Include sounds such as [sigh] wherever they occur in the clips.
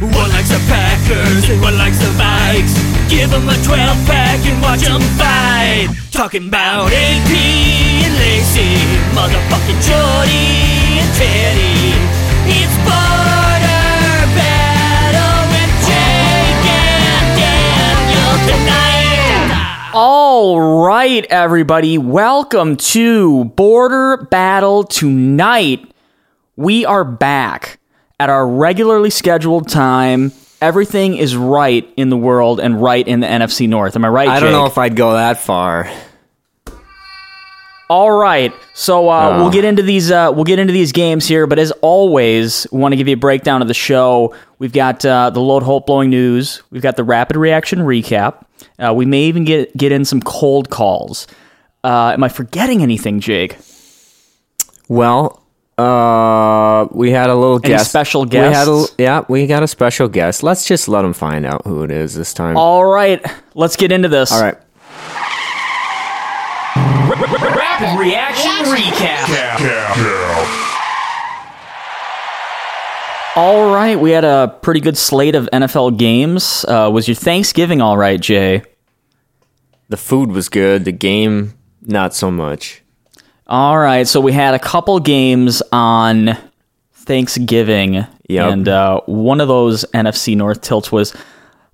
One likes the Packers and one likes the Vikes. Give them a 12 pack and watch them fight. Talking about AP and Lacy, motherfucking Jordy and Teddy. It's border battle with Jake and Daniel tonight. All right, everybody, welcome to Border Battle Tonight. We are back at our regularly scheduled time. Everything is right in the world and right in the NFC North. Am I right? I don't Jake? know if I'd go that far. All right, so uh, Oh. we'll get into these. Uh, we'll get into these games here, but as always, want to give you a breakdown of the show. We've got uh, the load hope blowing news. We've got the rapid reaction recap. Uh, we may even get get in some cold calls. Uh, am I forgetting anything, Jake? Well, uh, we had a little Any guest. special We had a, yeah, we got a special guest. Let's just let him find out who it is this time. All right, let's get into this. All right. Rapid reaction recap. All right, we had a pretty good slate of NFL games. Uh, was your Thanksgiving all right, Jay? The food was good. The game, not so much. All right, so we had a couple games on Thanksgiving, Yep. and uh, one of those NFC North tilts was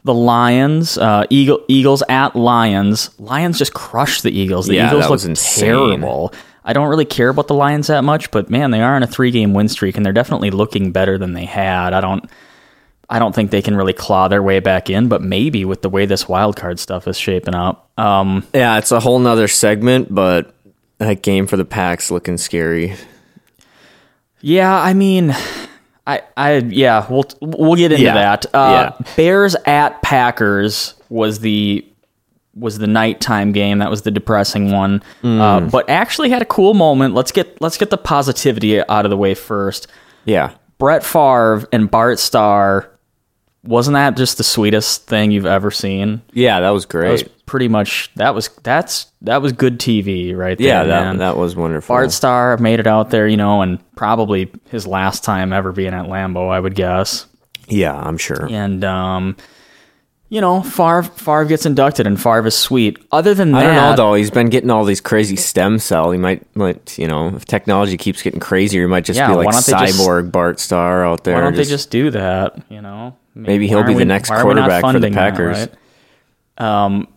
the Lions, uh, Eagle, Eagles at Lions. Lions just crushed the Eagles. The Yeah, Eagles that look was terrible. I don't really care about the Lions that much, but man, they are on a three-game win streak, and they're definitely looking better than they had. I don't. I don't think they can really claw their way back in, but maybe with the way this wild card stuff is shaping up. Um, Yeah, it's a whole nother segment, but that game for the Packs looking scary. Yeah, I mean, I, I, yeah, we'll we'll get into Yeah. that. Uh, Yeah. Bears at Packers was the was the nighttime game. That was the depressing one, Mm. uh, but actually had a cool moment. Let's get let's get the positivity out of the way first. Yeah. Brett Favre and Bart Starr. Wasn't that just the sweetest thing you've ever seen? Yeah, that was That was great. Pretty much that was that's that was good TV right there. yeah, that man. that was wonderful. Bart Starr made it out there, you know, and probably his last time ever being at Lambeau, I would guess. yeah, I'm sure. And um, you know, Favre Favre gets inducted, and Favre is sweet. Other than that, I don't know though. He's been getting all these crazy stem cell. He might, might, you know, if technology keeps getting crazier, he might just Yeah, be like don't just- cyborg Bart Starr out there. Why don't they just do that? You know, mean, Maybe he'll be are the next why are we not quarterback for the funding that, Packers. right? Um,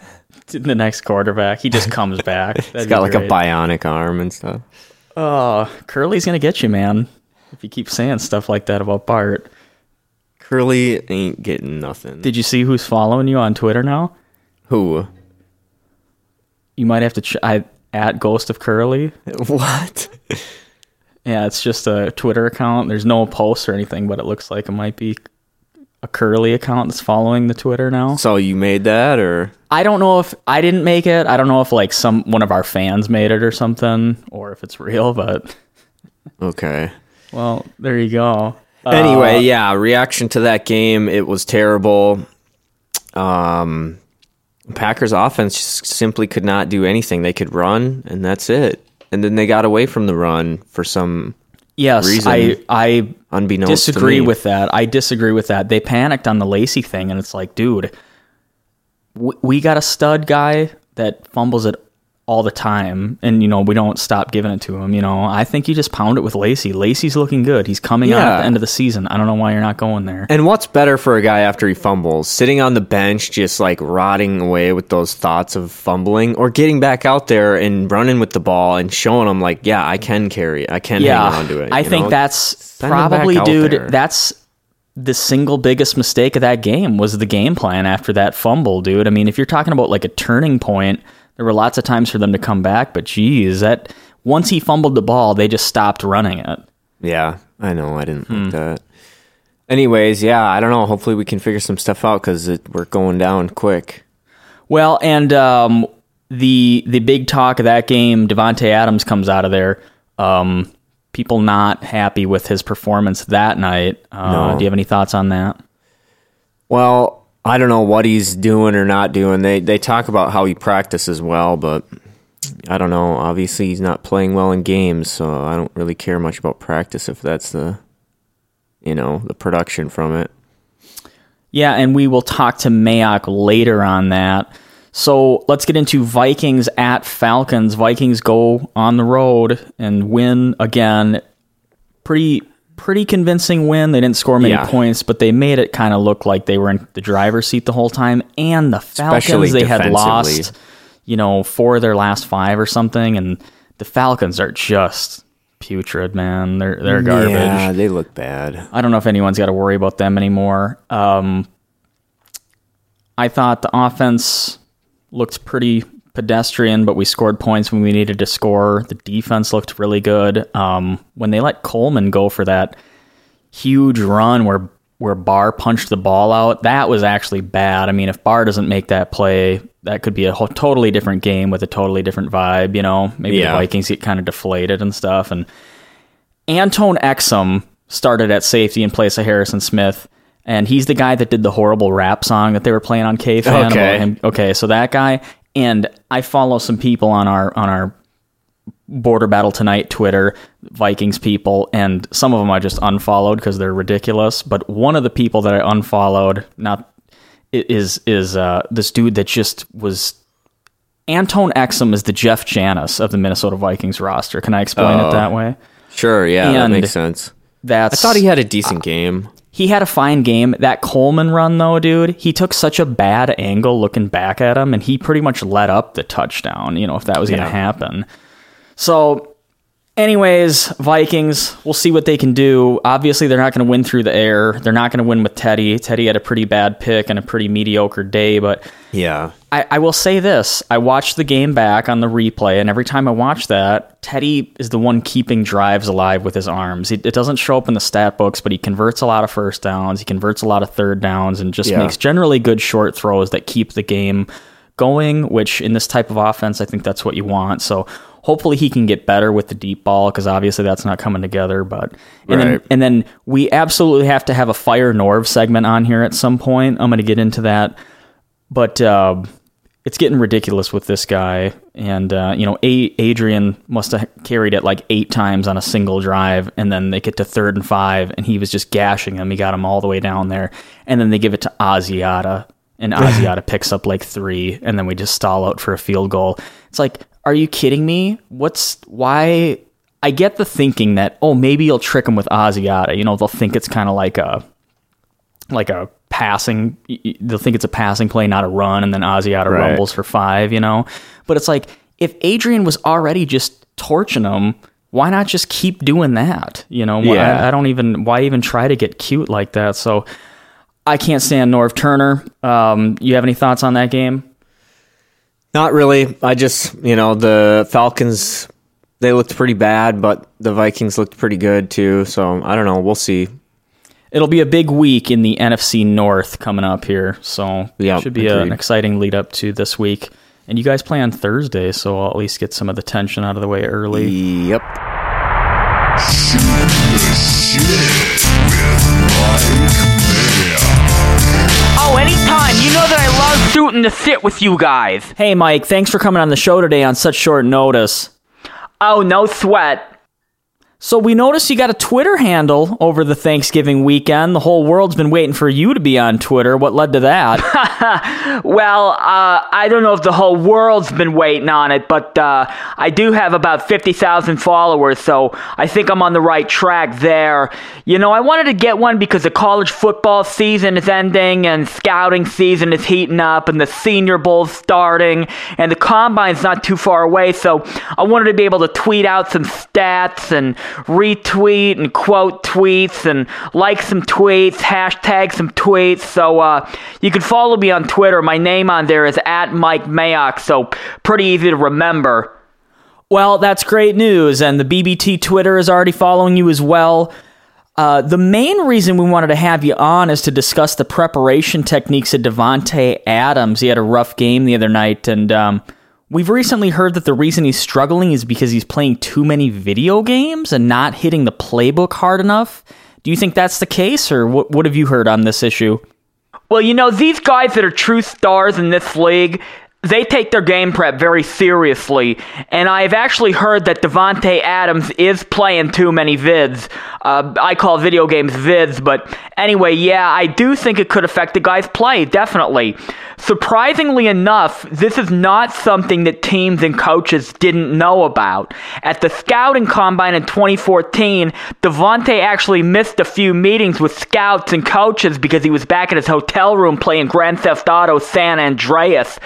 [laughs] the next quarterback, he just comes back. [laughs] He's got like a bionic arm and stuff. Oh, Curly's gonna get you, man. If you keep saying stuff like that about Bart. Curly ain't getting nothing. Did you see who's following you on Twitter now? Who? You might have to ch- I, at Ghost of Curly. [laughs] What? Yeah, it's just a Twitter account. There's no posts or anything, but it looks like it might be a Curly account that's following the Twitter now. So you made that, or I don't know if I didn't make it. I don't know if like some one of our fans made it or something, or if it's real. But [laughs] okay? well, there you go. Uh, Anyway, yeah. Reaction to that game, it was terrible. Um, Packers offense just simply could not do anything. They could run, and that's it. And then they got away from the run for some yes, reason I I unbeknownst to disagree with that. I disagree with that. They panicked on the Lacy thing, and it's like, dude, we, we got a stud guy that fumbles it all the time, and you know we don't stop giving it to him. You know, I think you just pound it with Lacy. Lacy's looking good. He's coming on at the end of the season. I don't know why you're not going there. And what's better for a guy after he fumbles? Sitting on the bench, just like rotting away with those thoughts of fumbling, or getting back out there and running with the ball and showing them, like, yeah, I can carry it. I can yeah, hang on to it. I think know? that's Send probably, dude. there. That's the single biggest mistake of that game was the game plan after that fumble, dude. I mean, if you're talking about like a turning point, there were lots of times for them to come back, but geez, that once he fumbled the ball, they just stopped running it. Yeah, I know. I didn't Hmm. like that. Anyways, yeah, I don't know. Hopefully, we can figure some stuff out because we're going down quick. Well, and um, the the big talk of that game, Davante Adams comes out of there. Um, people not happy with his performance that night. Uh, No. Do you have any thoughts on that? Well, I don't know what he's doing or not doing. They they talk about how he practices well, but I don't know. Obviously, he's not playing well in games, so I don't really care much about practice if that's the you know the production from it. Yeah, and we will talk to Mayock later on that. So let's get into Vikings at Falcons. Vikings go on the road and win again. Pretty pretty convincing win. They didn't score many Yeah. points, but they made it kind of look like they were in the driver's seat the whole time. And the Falcons, Especially they had lost, you know, four of their last five or something. And the Falcons are just putrid, man. They're they're garbage. Yeah, they look bad. I don't know if anyone's got to worry about them anymore. Um, I thought the offense looked pretty pedestrian, but we scored points when we needed to score. The defense looked really good. Um, when they let Coleman go for that huge run where where Barr punched the ball out, that was actually bad. I mean, if Barr doesn't make that play, that could be a whole, totally different game with a totally different vibe. You know, maybe Yeah. the Vikings get kind of deflated and stuff. And Antone Exum started at safety in place of Harrison Smith, and he's the guy that did the horrible rap song that they were playing on KFan Okay. Okay, so that guy, and I follow some people on our on our Border Battle Tonight Twitter, Vikings people, and some of them I just unfollowed because they're ridiculous. But one of the people that I unfollowed, not is is uh, this dude that just was. Antone Exum is the Jeff Janis of the Minnesota Vikings roster. Can I explain it Oh. that way? Sure, yeah, that makes sense. That's I thought he had a decent game. He had a fine game. That Coleman run, though, dude, he took such a bad angle looking back at him, and he pretty much let up the touchdown, you know, if that was going to Yeah. happen. So, anyways, Vikings, we'll see what they can do. Obviously, they're not going to win through the air. They're not going to win with Teddy. Teddy had a pretty bad pick and a pretty mediocre day, but Yeah. I, I will say this. I watched the game back on the replay, and every time I watch that, Teddy is the one keeping drives alive with his arms. It, it doesn't show up in the stat books, but he converts a lot of first downs, he converts a lot of third downs, and just Yeah. makes generally good short throws that keep the game going, which in this type of offense, I think that's what you want. So hopefully he can get better with the deep ball because obviously that's not coming together. But and then and then we absolutely have to have a fire Norv segment on here at some point. I'm going to get into that but uh, it's getting ridiculous with this guy. And uh, you know, a- Adrian must have carried it like eight times on a single drive, and then they get to third and five, and he was just gashing him. He got him all the way down there, and then they give it to Asiata, and [laughs] Asiata picks up like three, and then we just stall out for a field goal. It's like, are you kidding me? What's why? I get the thinking that oh maybe you'll trick him with Asiata. You know, they'll think it's kind of like a like a passing they'll think it's a passing play not a run and then Asiata Right. rumbles for five you know but it's like if Adrian was already just torching them, why not just keep doing that you know Yeah. I, I don't even why even try to get cute like that so I can't stand Norv Turner um, you have any thoughts on that game Not really. I just, you know, the Falcons they looked pretty bad, but the Vikings looked pretty good too. So I don't know. We'll see. It'll be a big week in the NFC North coming up here, so Yeah, should be a, an exciting lead up to this week. And you guys play on Thursday, so I'll at least get some of the tension out of the way early. Yep. Anytime. You know that I love shooting the shit with you guys. Hey, Mike, thanks for coming on the show today on such short notice. Oh, no sweat. So we noticed you got a Twitter handle over the Thanksgiving weekend. The whole world's been waiting for you to be on Twitter. What led to that? [laughs] Well, uh, I don't know if the whole world's been waiting on it, but uh, I do have about 50,000 followers, so I think I'm on the right track there. You know, I wanted to get one because the college football season is ending and scouting season is heating up and the Senior Bowl's starting and the combine's not too far away, so I wanted to be able to tweet out some stats and retweet and quote tweets and like some tweets, hashtag some tweets. So uh, you can follow me on Twitter. My name on there is at Mike Mayock, so pretty easy to remember. Well, that's great news, and the BBT Twitter is already following you as well. Uh, the main reason we wanted to have you on is to discuss the preparation techniques of Davante Adams. He had a rough game the other night, and um, we've recently heard that the reason he's struggling is because he's playing too many video games and not hitting the playbook hard enough. Do you think that's the case, or what, what have you heard on this issue? Well, you know, these guys that are true stars in this league, they take their game prep very seriously, and I've actually heard that Davante Adams is playing too many vids. Uh, I call video games vids, but anyway, yeah, I do think it could affect the guy's play, definitely. Surprisingly enough, this is not something that teams and coaches didn't know about. At the scouting combine in 2014, Davante actually missed a few meetings with scouts and coaches because he was back in his hotel room playing Grand Theft Auto San Andreas.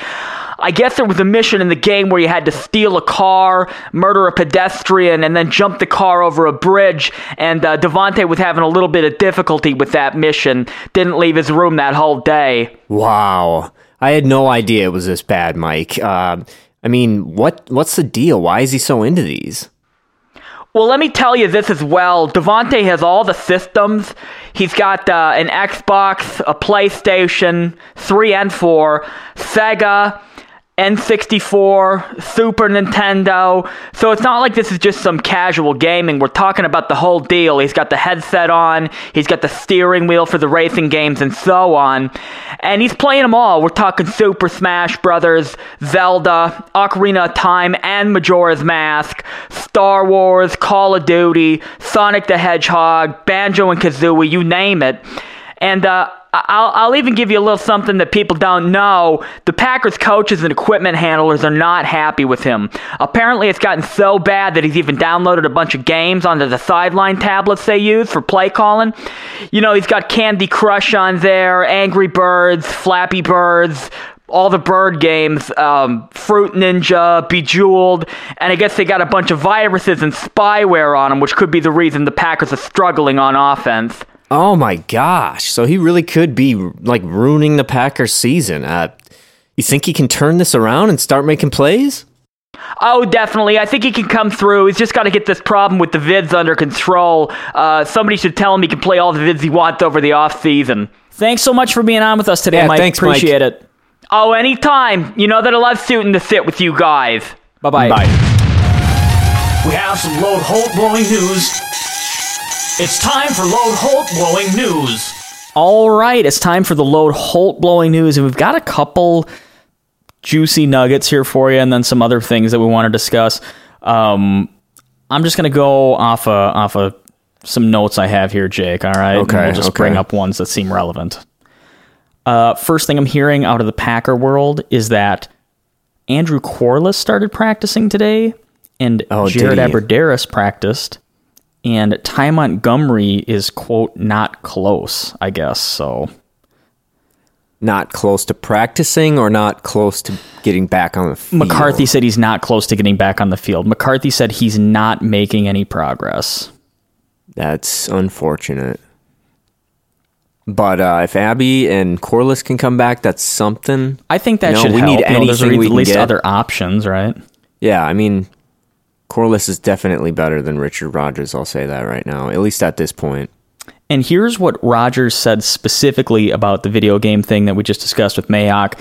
I guess there was a mission in the game where you had to steal a car, murder a pedestrian, and then jump the car over a bridge. And uh, Davante was having a little bit of difficulty with that mission. Didn't leave his room that whole day. Wow. I had no idea it was this bad, Mike. Uh, I mean, what what's the deal? Why is he so into these? Well, let me tell you this as well. Davante has all the systems. He's got uh, an Xbox, a PlayStation, 3 and 4, Sega, N64, Super Nintendo. So it's not like this is just some casual gaming. We're talking about the whole deal. He's got the headset on, he's got the steering wheel for the racing games, and so on. And he's playing them all. We're talking Super Smash Brothers, Zelda, Ocarina of Time, and Majora's Mask, Star Wars, Call of Duty, Sonic the Hedgehog, Banjo and Kazooie, you name it. And uh, I'll, I'll even give you a little something that people don't know. The Packers coaches and equipment handlers are not happy with him. Apparently, it's gotten so bad that he's even downloaded a bunch of games onto the sideline tablets they use for play calling. You know, he's got Candy Crush on there, Angry Birds, Flappy Birds, all the bird games, um, Fruit Ninja, Bejeweled, and I guess they got a bunch of viruses and spyware on them, which could be the reason the Packers are struggling on offense. Oh my gosh! So he really could be like ruining the Packers' season. Uh, you think he can turn this around and start making plays? Oh, definitely. I think he can come through. He's just got to get this problem with the vids under control. Uh, somebody should tell him he can play all the vids he wants over the off season. Thanks so much for being on with us today, Yeah, Mike. thanks, Appreciate Mike. it. Oh, anytime. You know that I love suiting to sit with you guys. Bye bye. We have some Lode Holt blowing news. It's time for Load Holt blowing news. All right, it's time for the load Holt blowing news, and we've got a couple juicy nuggets here for you, and then some other things that we want to discuss. Um, I'm just gonna go off of, off of some notes I have here, Jake. All right, And Okay, we'll just okay. bring up ones that seem relevant. Uh, first thing I'm hearing out of the Packer world is that Andrew Quarless started practicing today, and Oh, Jared he? Abbrederis practiced, and Ty Montgomery is quote not close, I guess. So Not close to practicing or not close to getting back on the field. McCarthy said he's not close to getting back on the field. McCarthy said he's not making any progress. That's unfortunate. But uh, if Abby and Quarless can come back, that's something. I think that No, should we help. need You know, at least get. other options, right? Yeah, I mean, Quarless is definitely better than Richard Rodgers. I'll say that right now, at least at this point. And here's what Rodgers said specifically about the video game thing that we just discussed with Mayock.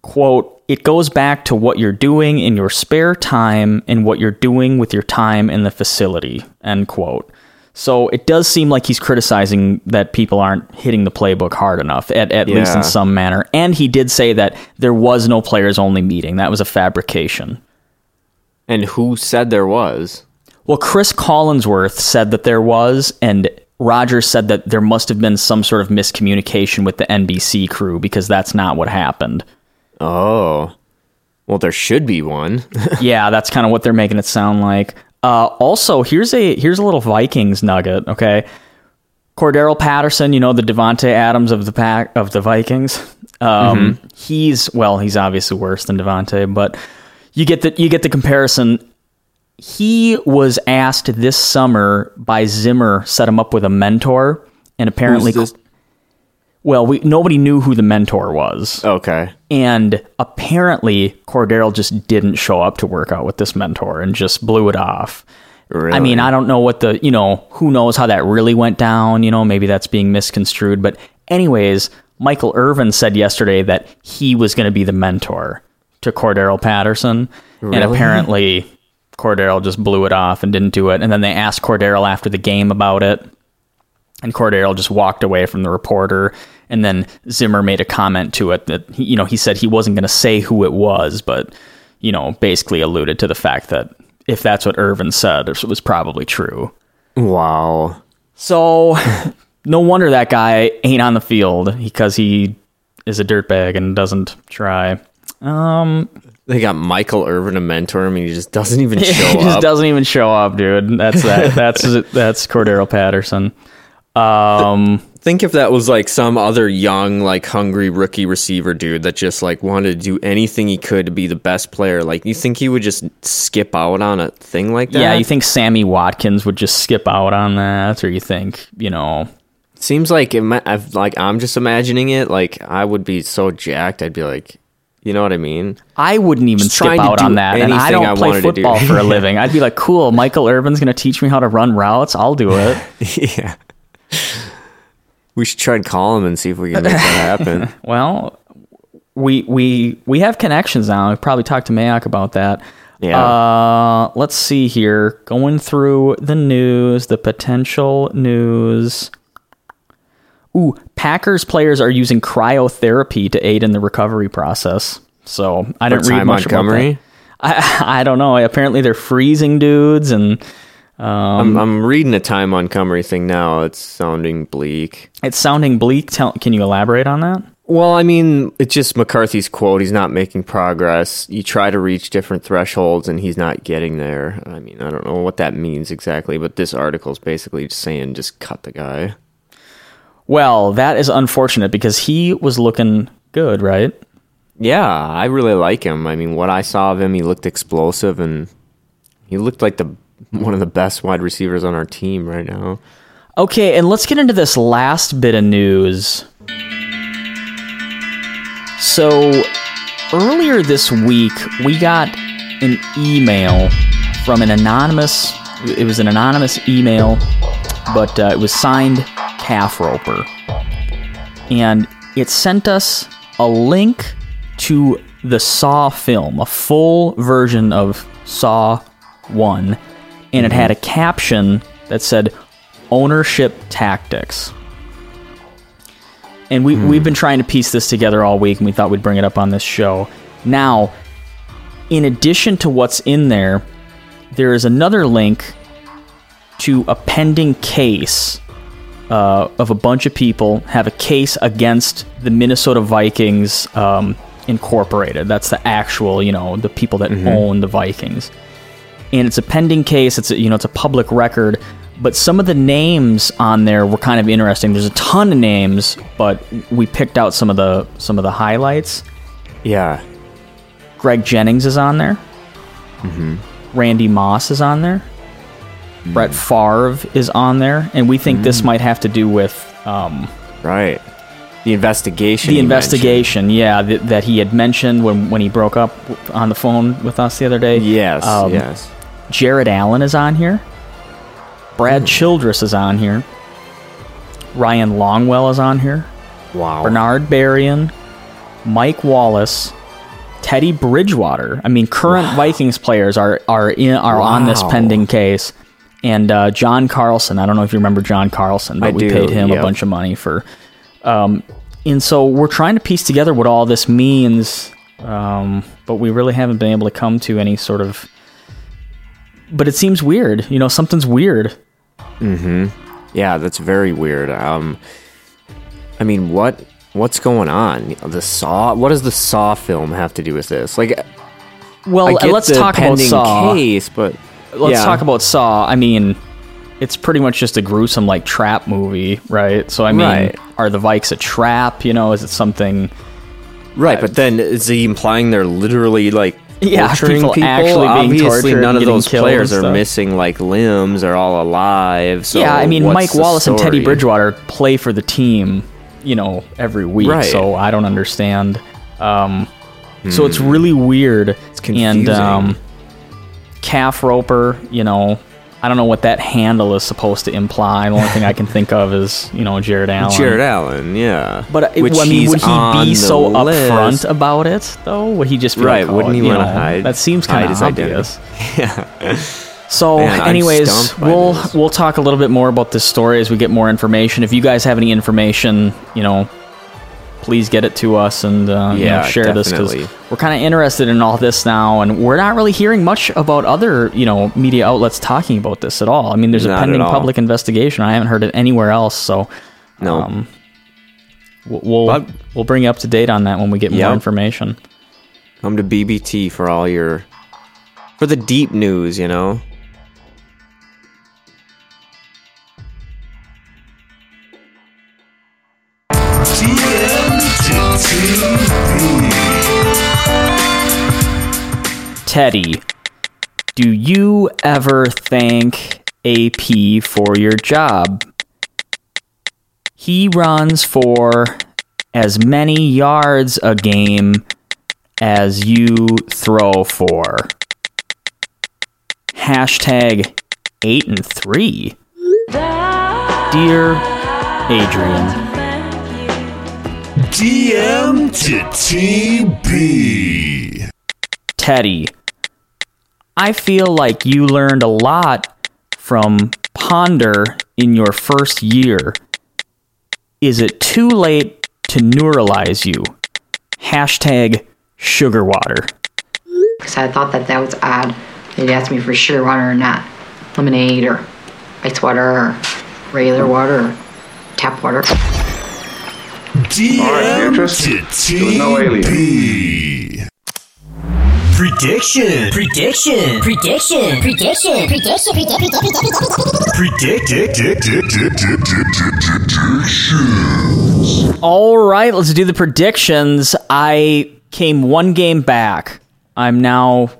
Quote, it goes back to what you're doing in your spare time and what you're doing with your time in the facility, end quote. So it does seem like he's criticizing that people aren't hitting the playbook hard enough, at, at least in some manner. And he did say that there was no players only meeting. That was a fabrication. And who said there was? Well, Chris Collinsworth said that there was, and Rodgers said that there must have been some sort of miscommunication with the NBC crew because that's not what happened. Oh, well, there should be one. [laughs] yeah, that's kind of what they're making it sound like. Uh, also, here's a here's a little Vikings nugget. Okay, Cordarrelle Patterson, you know the Davante Adams of the pack of the Vikings. Um, He's well, he's obviously worse than Davante, but you get the you get the comparison. He was asked this summer by Zimmer set him up with a mentor, and apparently, well, we nobody knew who the mentor was. Okay. And apparently, Cordarrelle just didn't show up to work out with this mentor and just blew it off. Really? I mean, I don't know what the, you know, who knows how that really went down. You know, maybe that's being misconstrued. But, anyways, Michael Irvin said yesterday that he was going to be the mentor to Cordarrelle Patterson. And apparently, Cordarrelle just blew it off and didn't do it. And then they asked Cordarrelle after the game about it. and Cordarrelle just walked away from the reporter. And then Zimmer made a comment to it that he, you know he said he wasn't going to say who it was, but you know basically alluded to the fact that if that's what Irvin said, it was probably true. Wow. So [laughs] no wonder that guy ain't on the field because he is a dirtbag and doesn't try. Um, They got Michael Irvin to mentor him, and he just doesn't even [laughs] show he show just up. doesn't even show up, dude. That's that. [laughs] That's that's Cordarrelle Patterson. Um, Think if that was like some other young, like hungry rookie receiver dude that just like wanted to do anything he could to be the best player. Like, you think he would just skip out on a thing like that? yeah, you think Sammy Watkins would just skip out on that, or you think you know? Seems like it, mi- I've like I'm just imagining it. Like I would be so jacked. I'd be like, you know what I mean? I wouldn't even Just skip to out on that, and I don't I play football for a [laughs] living. I'd be like, cool, Michael Irvin's gonna teach me how to run routes. I'll do it. [laughs] yeah. We should try and call him and see if we can make that happen. [laughs] Well, we we we have connections now. I've probably talked to Mayock about that. Yeah. Uh, let's see here. Going through the news, the potential news. Ooh, Packers players are using cryotherapy to aid in the recovery process. So I didn't read much Montgomery? about that. I [laughs] I don't know. Apparently they're freezing dudes and um, I'm, I'm reading a Ty Montgomery thing now. It's sounding bleak. it's sounding bleak. Tell, can you elaborate on that? Well, I mean, it's just McCarthy's quote. He's not making progress. You try to reach different thresholds, and he's not getting there. I mean, I don't know what that means exactly, but this article is basically just saying just cut the guy. Well, that is unfortunate because he was looking good, right? Yeah, I really like him. I mean, what I saw of him, he looked explosive, and he looked like the one of the best wide receivers on our team right now. Okay, and let's get into this last bit of news. So, earlier this week, we got an email from an anonymous, it was an anonymous email, but uh, it was signed Calf Roper. And it sent us a link to the Saw film, a full version of Saw 1, and it had a caption that said ownership tactics. And we, we've been trying to piece this together all week, and we thought we'd bring it up on this show. Now, in addition to what's in there, there is another link to a pending case uh, of a bunch of people have a case against the Minnesota Vikings um, Incorporated. That's the actual, you know, the people that own the Vikings. And it's a pending case. It's a, you know, it's a public record. But some of the names on there were kind of interesting. There's a ton of names, but we picked out some of the some of the highlights. Yeah, Greg Jennings is on there. Mm-hmm. Randy Moss is on there. Brett Favre is on there, and we think this might have to do with um, right. The investigation. the investigation. Yeah, th- that he had mentioned when when he broke up on the phone with us the other day. Yes. Um, yes. Jared Allen is on here. Brad Childress is on here. Ryan Longwell is on here. Wow. Bernard Berrian, Mike Wallace, Teddy Bridgewater. I mean, current Vikings players are are in are on this pending case. And uh, John Carlson. I don't know if you remember John Carlson, but I we do, paid him a bunch of money for. Um, and so we're trying to piece together what all this means, um, but we really haven't been able to come to any sort of. But it seems weird. You know, something's weird. Mm-hmm. yeah, that's very weird. Um, I mean, what what's going on? The Saw. What does the Saw film have to do with this? Like, Well, let's talk about Saw. case, but let's yeah. talk about Saw. I mean, it's pretty much just a gruesome like trap movie, right? So I mean, Right. are the Vikes a trap? You know, is it something? right. But then is he implying they're literally like [laughs] Yeah, torturing people people? actually being Obviously, tortured none of those players are missing like limbs. They're all alive. So yeah, I mean, Mike Wallace and Teddy? Bridgewater play for the team, you know, every week. Right. So I don't understand. Um, So it's really weird. It's Hmm. confusing. And um, calf roper, you know, I don't know what that handle is supposed to imply. The only thing I can think of is you know Jared Allen. Jared Allen, yeah. But uh, I mean, would he be so list. upfront about it though? Would he just be Right, like, oh, wouldn't he wanna hide- That seems kind of his identity? obvious. [laughs] So, Man, anyways, we'll this. we'll talk a little bit more about this story as we get more information. If you guys have any information, you know, please get it to us and uh, you know, Yeah, share this because we're kind of interested in all this now, and we're not really hearing much about other you know media outlets talking about this at all. I mean, there's a Not at pending public investigation. I haven't heard it anywhere else, so No. um, we'll But- we'll bring you up to date on that when we get more information. Come to BBT for all your for the deep news, you know. Teddy, do you ever thank AP for your job? He runs for as many yards a game as you throw for. Hashtag 8 and 3. Dear Adrian. DM to TB. Teddy, I feel like you learned a lot from Ponder in your first year. Is it too late to neuralize you? Hashtag sugar water. because I thought that that was odd. They'd ask me for sugar water or not, lemonade or ice water or regular water or tap water. DM Beatrice. to There was no alien. TB. Prediction. Prediction. Prediction. Prediction. Prediction. Prediction. Predict. All right, let's do the predictions. I came one game back. I'm now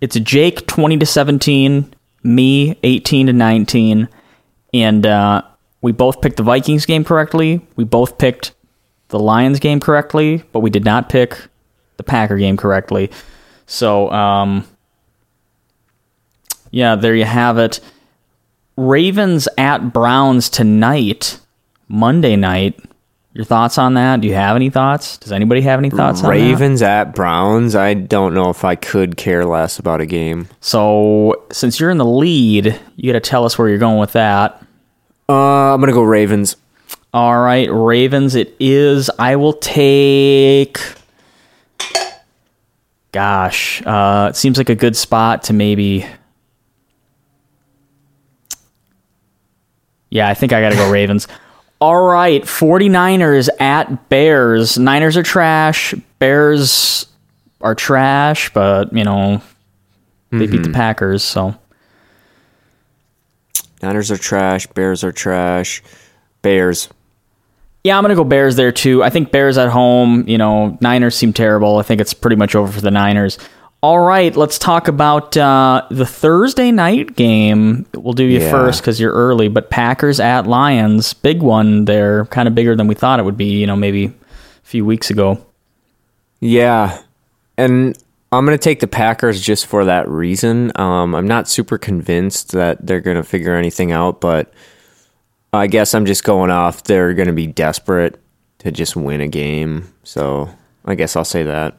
it's Jake 20 to 17, me 18 to 19, and uh, we both picked the Vikings game correctly. We both picked the Lions game correctly, but we did not pick the Packer game correctly. So, um, yeah, there you have it. Ravens at Browns tonight, Monday night. Your thoughts on that? Do you have any thoughts? Does anybody have any thoughts on that? Ravens at Browns. I don't know if I could care less about a game. So, since you're in the lead, you got to tell us where you're going with that. Uh, I'm gonna go Ravens. All right, Ravens, it is. I will take. Gosh, uh, it seems like a good spot to maybe. Yeah, I think I got to go [laughs] Ravens. All right, 49ers at Bears. Niners are trash. Bears are trash, but, you know, they beat the Packers, so. Niners are trash. Bears are trash. Bears. Yeah, I'm gonna go Bears there too. I think Bears at home. You know, Niners seem terrible. I think it's pretty much over for the Niners. All right, let's talk about uh, the Thursday night game. We'll do you Yeah. first because you're early. But Packers at Lions, big one there, kind of bigger than we thought it would be. You know, maybe a few weeks ago. Yeah, and I'm gonna take the Packers just for that reason. Um, I'm not super convinced that they're gonna figure anything out, but I guess I'm just going off. They're gonna be desperate to just win a game, so I guess I'll say that.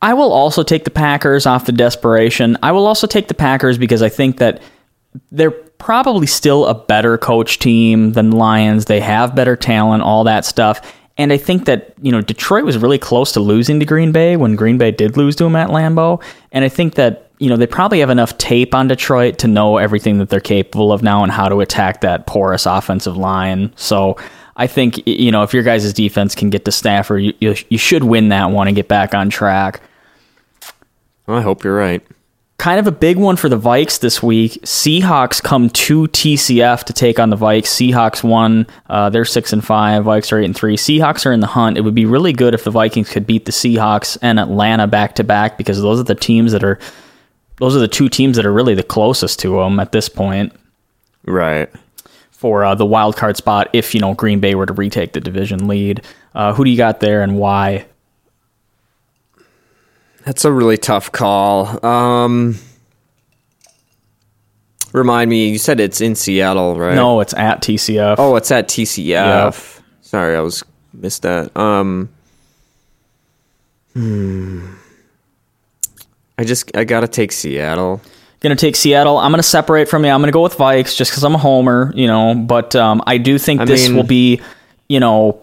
I will also take the Packers off the desperation. I will also take the Packers because I think that they're probably still a better coach team than Lions. They have better talent, all that stuff. And I think that, you know, Detroit was really close to losing to Green Bay when Green Bay did lose to them at Lambeau. And I think that, you know, they probably have enough tape on Detroit to know everything that they're capable of now and how to attack that porous offensive line. So I think, you know, if your guys' defense can get to Stafford, you, you, you should win that one and get back on track. I hope you're right. Kind of a big one for the Vikes this week. Seahawks come to TCF to take on the Vikes. Seahawks won. Uh, they're six and five. Vikes are eight and three. Seahawks are in the hunt. It would be really good if the Vikings could beat the Seahawks and Atlanta back to back because those are the teams that are those are the two teams that are really the closest to them at this point Right. for uh, the wild card spot. If you know Green Bay were to retake the division lead, uh, who do you got there and why? That's a really tough call. Um, remind me, you said it's in Seattle, right? No, it's at TCF. Oh, it's at TCF. Sorry, I was missed that. Um, hmm. I just I gotta take Seattle. Gonna take Seattle. I'm gonna separate from you. I'm gonna go with Vikes just because I'm a homer, you know. But um, I do think I this mean- will be, you know,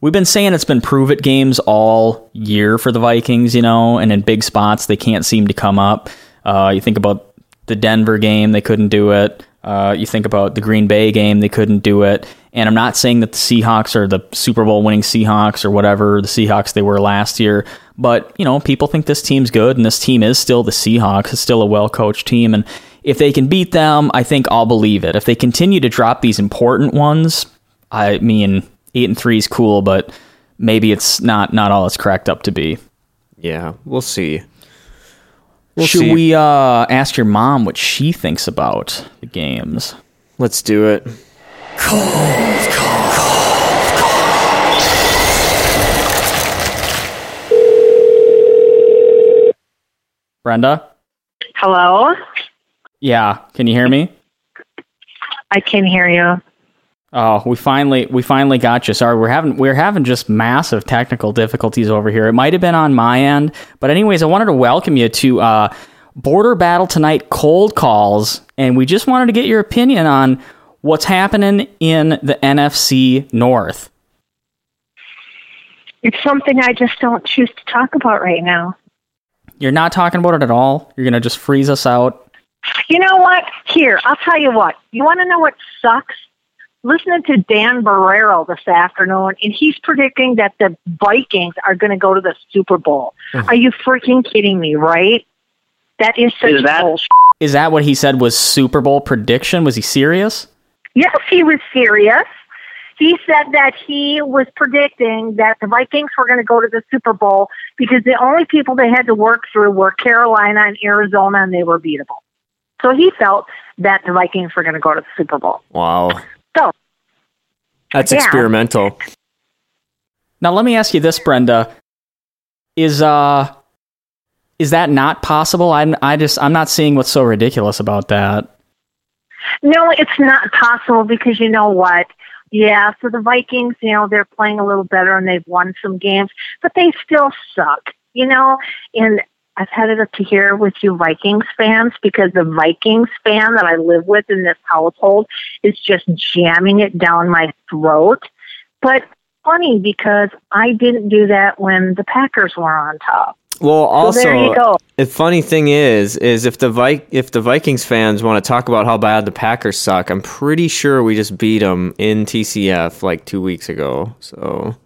we've been saying it's been prove it games all year for the Vikings, you know, and in big spots they can't seem to come up. Uh, you think about the Denver game, they couldn't do it. Uh, you think about the Green Bay game, they couldn't do it. And I'm not saying that the Seahawks are the Super Bowl winning Seahawks or whatever the Seahawks they were last year, but you know, people think this team's good, and this team is still the Seahawks. It's still a well coached team, and if they can beat them, I think I'll believe it. If they continue to drop these important ones, I mean, eight and three is cool, but maybe it's not not all it's cracked up to be. Yeah, we'll see. We'll Should see. we uh, ask your mom what she thinks about the games? Let's do it. Brenda? Hello? Yeah, can you hear me? I can hear you. Oh, we finally we finally got you. Sorry, we're having we're having just massive technical difficulties over here. It might have been on my end, but anyways, I wanted to welcome you to uh, Border Battle tonight. Cold calls, and we just wanted to get your opinion on what's happening in the NFC North. It's something I just don't choose to talk about right now. You're not talking about it at all. You're gonna just freeze us out. You know what? Here, I'll tell you what. You want to know what sucks? Listening to Dan Barreiro this afternoon, and he's predicting that the Vikings are going to go to the Super Bowl. Hmm. Are you freaking kidding me, right? That is such Is that- bullshit. Is that what he said was Super Bowl prediction? Was he serious? Yes, he was serious. He said that he was predicting that the Vikings were going to go to the Super Bowl because the only people they had to work through were Carolina and Arizona, and they were beatable. So he felt that the Vikings were going to go to the Super Bowl. Wow. So That's Yeah. experimental. Now let me ask you this, Brenda. Is uh is that not possible? I'm I just I'm not seeing what's so ridiculous about that. No, it's not possible because you know what? Yeah, so the Vikings, you know, they're playing a little better and they've won some games, but they still suck, you know? And I've had it up to here with you Vikings fans because the Vikings fan that I live with in this household is just jamming it down my throat. But funny because I didn't do that when the Packers were on top. Well, also, there you go. the funny thing is, is if the Vi- if the Vikings fans want to talk about how bad the Packers suck, I'm pretty sure we just beat them in TCF like two weeks ago. So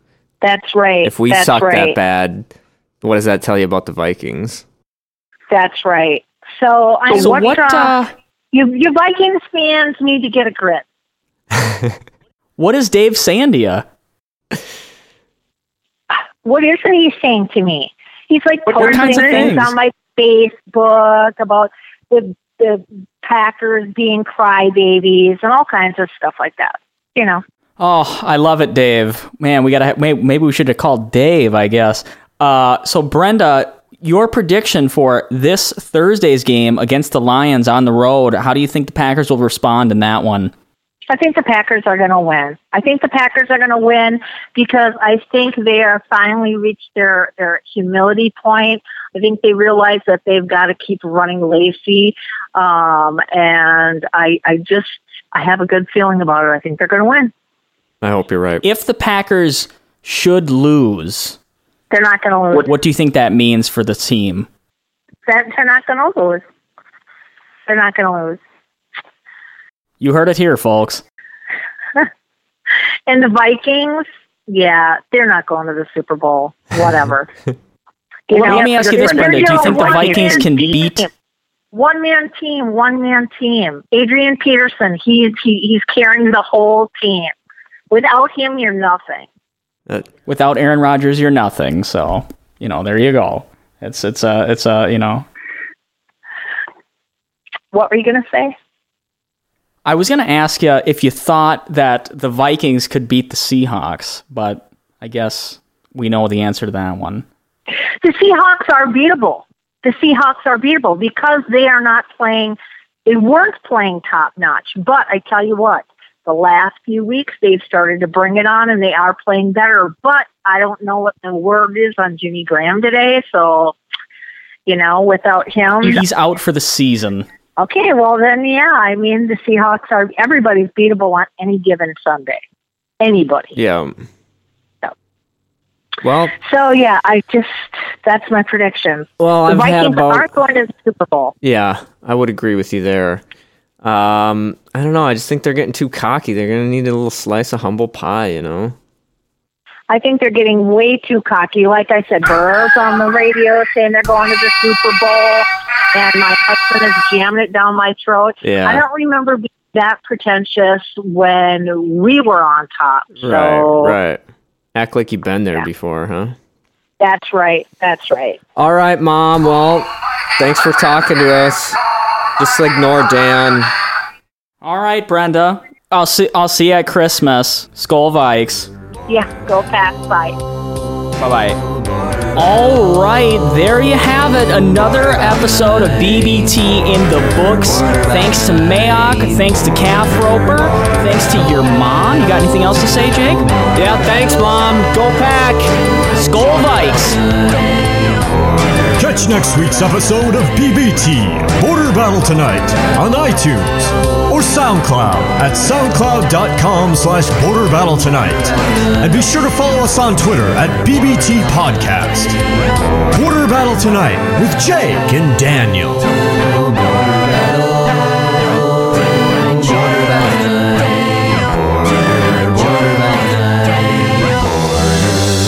That's right. if we That's suck right. that bad, what does that tell you about the Vikings? That's right. So I So what's what uh, uh You, you Vikings fans need to get a grip. [laughs] what is Dave Sandia? to you? What isn't he saying to me? He's like What posting kinds of things things? on my Facebook about the the Packers being crybabies and all kinds of stuff like that. You know, Oh, I love it, Dave. Man, we gotta maybe, maybe we should have called Dave. I guess. Uh, so Brenda, your prediction for this Thursday's game against the Lions on the road. How do you think the Packers will respond in that one? I think the Packers are going to win. I think the Packers are going to win because I think they are finally reached their their humility point. I think they realize that they've got to keep running Lacy, um, and I I just I have a good feeling about it. I think they're going to win. I hope you're right. If the Packers should lose, They're not going to lose. what do you think that means for the team? That they're not going to lose. They're not going to lose. You heard it here, folks. [laughs] And the Vikings, yeah, they're not going to the Super Bowl. Whatever. [laughs] Well, know, let me ask you this, Brenda. Do you think the Vikings can beat? One man team, one man team. Adrian Peterson, he's he, he's carrying the whole team. Without him, you're nothing. Uh, Without Aaron Rodgers, you're nothing. So you know, there you go. It's it's a it's a you know. What were you going to say? I was going to ask you if you thought that the Vikings could beat the Seahawks, but I guess we know the answer to that one. The Seahawks are beatable. The Seahawks are beatable because they are not playing. They weren't playing top notch. But I tell you what, the last few weeks they've started to bring it on, and they are playing better. But I don't know what the word is on Jimmy Graham today, so You know, without him. He's out for the season. Okay, well then, yeah. I mean, the Seahawks are everybody's beatable on any given Sunday. Anybody. Yeah. Well, So yeah, I just that's my prediction. well, the I've had Vikings about aren't going to the Super Bowl. Yeah, I would agree with you there. Um, I don't know. I just think they're getting too cocky. They're gonna need a little slice of humble pie, you know. I think they're getting way too cocky. Like I said, Burrow's on the radio saying they're going to the Super Bowl, and my husband is jamming it down my throat. Yeah. I don't remember being that pretentious when we were on top. So right, right. Act like you've been there Yeah. before, huh? that's right. That's right. All right, mom. Well, thanks for talking to us. Just ignore Dan. All right, Brenda. I'll see. I'll see you at Christmas. Skol Vikes. Yeah, go fast. Bye. Bye bye. All right, there you have it. Another episode of BBT in the books. Thanks to Mayock. Thanks to Calf Roper. Thanks to your mom. You got anything else to say, Jake? Yeah, thanks, mom. Go pack. Skol Vikes. Catch next week's episode of BBT Border Battle Tonight on iTunes or SoundCloud at soundcloud.com slash border battle tonight. And be sure to follow us on Twitter at BBT Podcast. Border Battle Tonight with Jake and Daniel.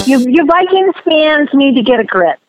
You, you Vikings fans need to get a grip.